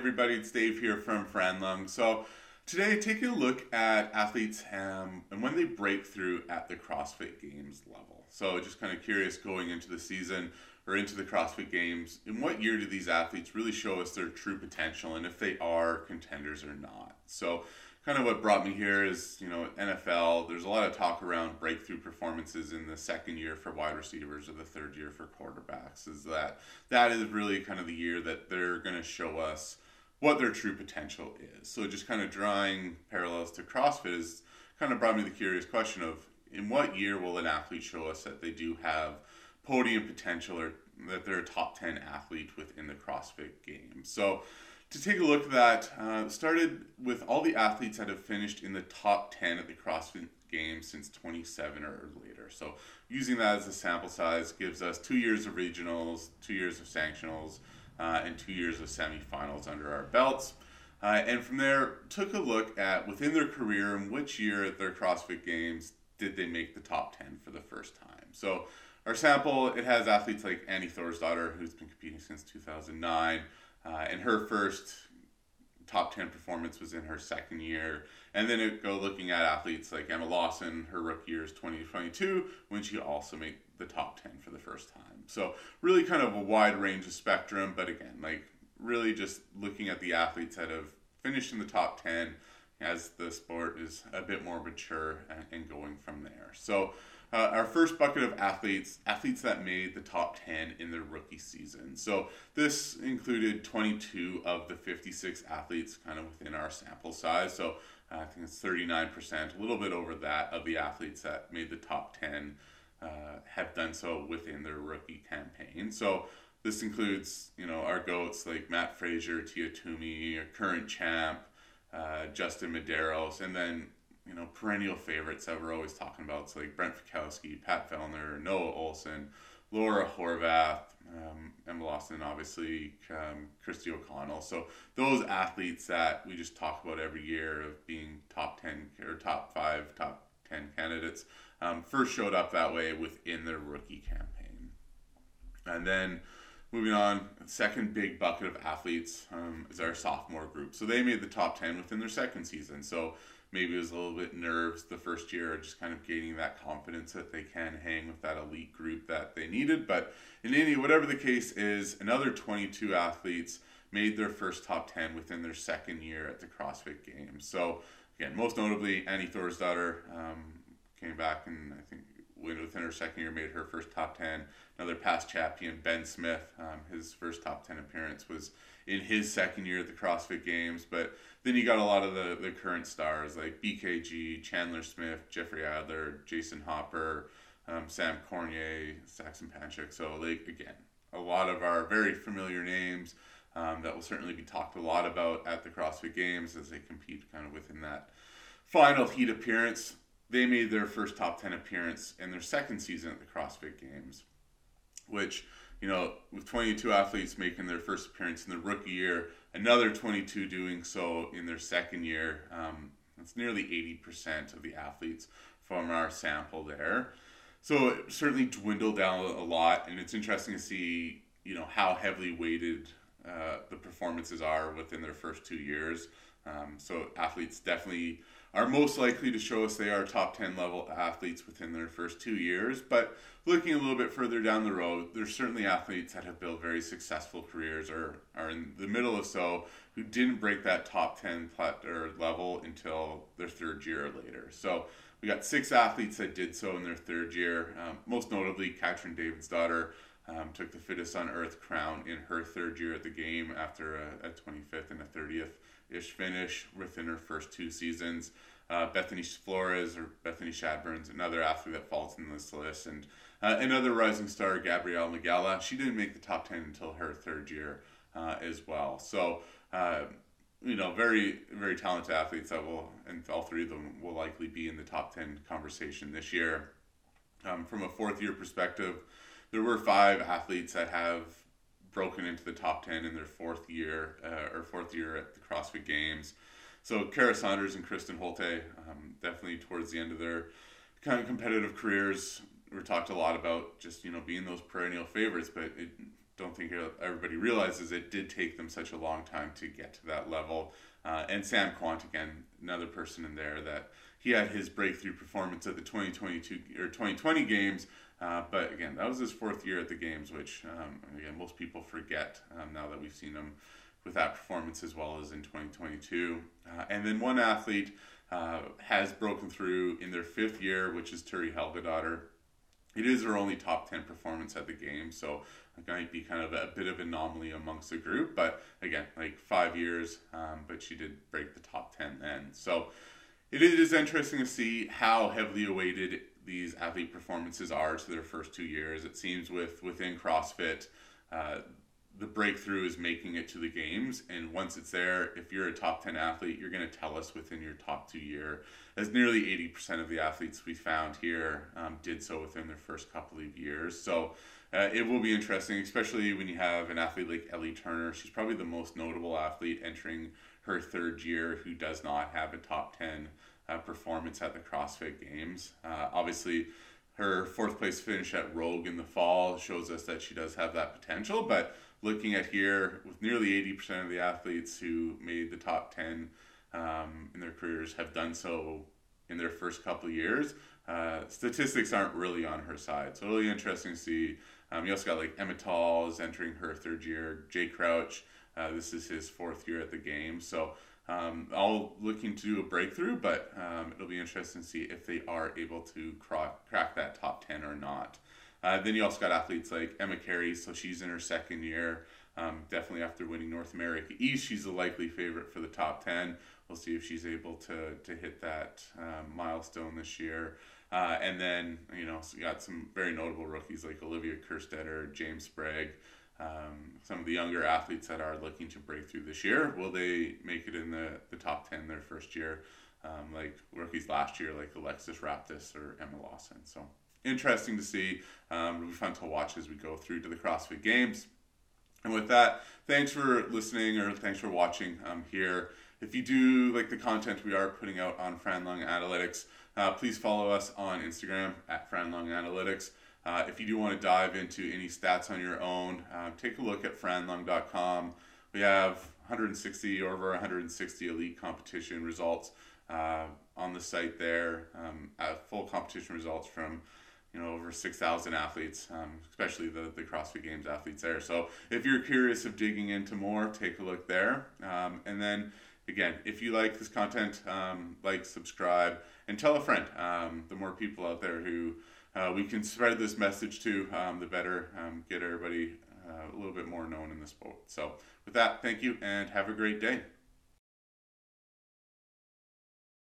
everybody, it's Dave here from Franlung. So today, taking a look at athletes um, and when they break through at the CrossFit Games level. So just kind of curious going into the season or into the CrossFit Games, in what year do these athletes really show us their true potential and if they are contenders or not? So kind of what brought me here is, you know, NFL, there's a lot of talk around breakthrough performances in the second year for wide receivers or the third year for quarterbacks. Is that that is really kind of the year that they're going to show us what their true potential is. So just kind of drawing parallels to CrossFit is kind of brought me the curious question of in what year will an athlete show us that they do have podium potential or that they're a top 10 athlete within the CrossFit game. So to take a look at that, uh, started with all the athletes that have finished in the top 10 at the CrossFit Games since 27 or later. So using that as a sample size gives us two years of regionals, two years of sanctionals, uh, and two years of semifinals under our belts. Uh, and from there, took a look at within their career and which year at their CrossFit Games did they make the top 10 for the first time. So our sample, it has athletes like Annie Thorisdottir, who's been competing since 2009. Uh, and her first top 10 performance was in her second year. And then it go looking at athletes like Emma Lawson, her rookie year is 2022, when she also made the top 10 for the first time. So, really kind of a wide range of spectrum, but again, like really just looking at the athletes that have finished in the top 10 as the sport is a bit more mature and, and going from there. So, uh, our first bucket of athletes, athletes that made the top 10 in their rookie season. So this included 22 of the 56 athletes kind of within our sample size. So I think it's 39%, a little bit over that of the athletes that made the top 10 uh, have done so within their rookie campaign. So this includes, you know, our goats like Matt Fraser, Tia Toomey, current champ, uh, Justin Medeiros, and then you know, perennial favorites that we're always talking about. So like Brent Fikowski, Pat Vellner, Noah Ohlsen, Laura Horvath, um, Emma Lawson, obviously, um, Kristi O'Connell. So those athletes that we just talk about every year of being top 10 or top five, top 10 candidates um, first showed up that way within their rookie campaign. And then moving on, second big bucket of athletes um, is our sophomore group. So they made the top 10 within their second season. So maybe it was a little bit nerves the first year, just kind of gaining that confidence that they can hang with that elite group that they needed. But in any, whatever the case is, another 22 athletes made their first top 10 within their second year at the CrossFit Games. So again, most notably, Annie Thorisdottir um, came back and I think within her second year made her first top 10 another past champion ben smith um, his first top 10 appearance was in his second year at the crossfit games but then you got a lot of the, the current stars like bkg chandler smith jeffrey adler jayson hopper um, sam cournoyer saxon panchik. So like again a lot of our very familiar names um, that will certainly be talked a lot about at the crossfit games as they compete kind of within that final heat appearance they made their first top 10 appearance in their second season at the CrossFit Games, which, you know, with 22 athletes making their first appearance in the rookie year, another 22 doing so in their second year. Um, that's nearly 80% of the athletes from our sample there. So it certainly dwindled down a lot, and it's interesting to see, you know, how heavily weighted uh, the performances are within their first two years. Um, so athletes definitely are most likely to show us they are top 10 level athletes within their first two years. But looking a little bit further down the road, there's certainly athletes that have built very successful careers or are in the middle of so who didn't break that top 10 plat- or level until their third year or later. So we got six athletes that did so in their third year, um, most notably Katrin Davidsdottir. Um, took the fittest on earth crown in her third year at the game after a, a 25th and a 30th ish finish within her first two seasons. Uh, Bethany Flores or Bethany Shadburne's another athlete that falls in this list, and uh, another rising star, Gabriela Migala. She didn't make the top ten until her third year uh, as well. So. Uh, you know, very, very talented athletes that will, and all three of them will likely be in the top 10 conversation this year. Um, from a fourth year perspective, there were five athletes that have broken into the top 10 in their fourth year uh, or fourth year at the CrossFit Games. So Kara Saunders and Kristin Holte, um, definitely towards the end of their kind of competitive careers, we talked a lot about just you know being those perennial favorites, but it don't think everybody realizes it did take them such a long time to get to that level. Uh, and Sam Kwant again, another person in there that he had his breakthrough performance at the 2022 or 2020 games. Uh, but again, that was his fourth year at the games, which um, again most people forget um, now that we've seen him with that performance as well as in 2022. Uh, and then one athlete uh, has broken through in their fifth year, which is Thuri Helgadottir. It is her only top 10 performance at the game, so it might be kind of a bit of anomaly amongst the group. But again, like five years, um, but she did break the top 10 then. So it is interesting to see how heavily awaited these athlete performances are to their first two years. It seems with within CrossFit, uh, the breakthrough is making it to the games, and once it's there, if you're a top ten athlete, you're going to tell us within your top two year. As nearly eighty percent of the athletes we found here um, did so within their first couple of years. So. Uh, it will be interesting, especially when you have an athlete like Ellie Turner. She's probably the most notable athlete entering her third year who does not have a top 10 uh, performance at the CrossFit Games. Uh, obviously, her fourth place finish at Rogue in the fall shows us that she does have that potential. But looking at here, with nearly 80% of the athletes who made the top 10 um, in their careers have done so in their first couple of years, uh, statistics aren't really on her side. So, really interesting to see. Um, you also got like Emma Tall is entering her third year, Jay Crouch. Uh, this is his fourth year at the game. So, um, all looking to do a breakthrough, but um, it'll be interesting to see if they are able to crack, crack that top 10 or not. Uh, then you also got athletes like Emma Carey, so she's in her second year. Um, definitely after winning North America East, she's a likely favorite for the top 10. We'll see if she's able to, to hit that um, milestone this year. Uh, and then, you know, so you got some very notable rookies like Olivia Kerstetter, James Sprague um, some of the younger athletes that are looking to break through this year. Will they make it in the, the top 10 their first year? Um, like rookies last year, like Alexis Raptis or Emma Lawson. So interesting to see. Um, it'll be fun to watch as we go through to the CrossFit Games. And with that, thanks for listening or thanks for watching um, here. If you do like the content we are putting out on Franlung Analytics, uh, please follow us on Instagram at Franlung Analytics. Uh, if you do want to dive into any stats on your own, uh, take a look at franlung.com. We have 160 or over 160 elite competition results uh, on the site there. Um, full competition results from you know over 6,000 athletes, um, especially the the CrossFit Games athletes there. So if you're curious of digging into more, take a look there. Um, and then again, if you like this content, um, like, subscribe, and tell a friend. Um, the more people out there who uh, we can spread this message to, um, the better. Um, get everybody uh, a little bit more known in the sport. So, with that, thank you and have a great day.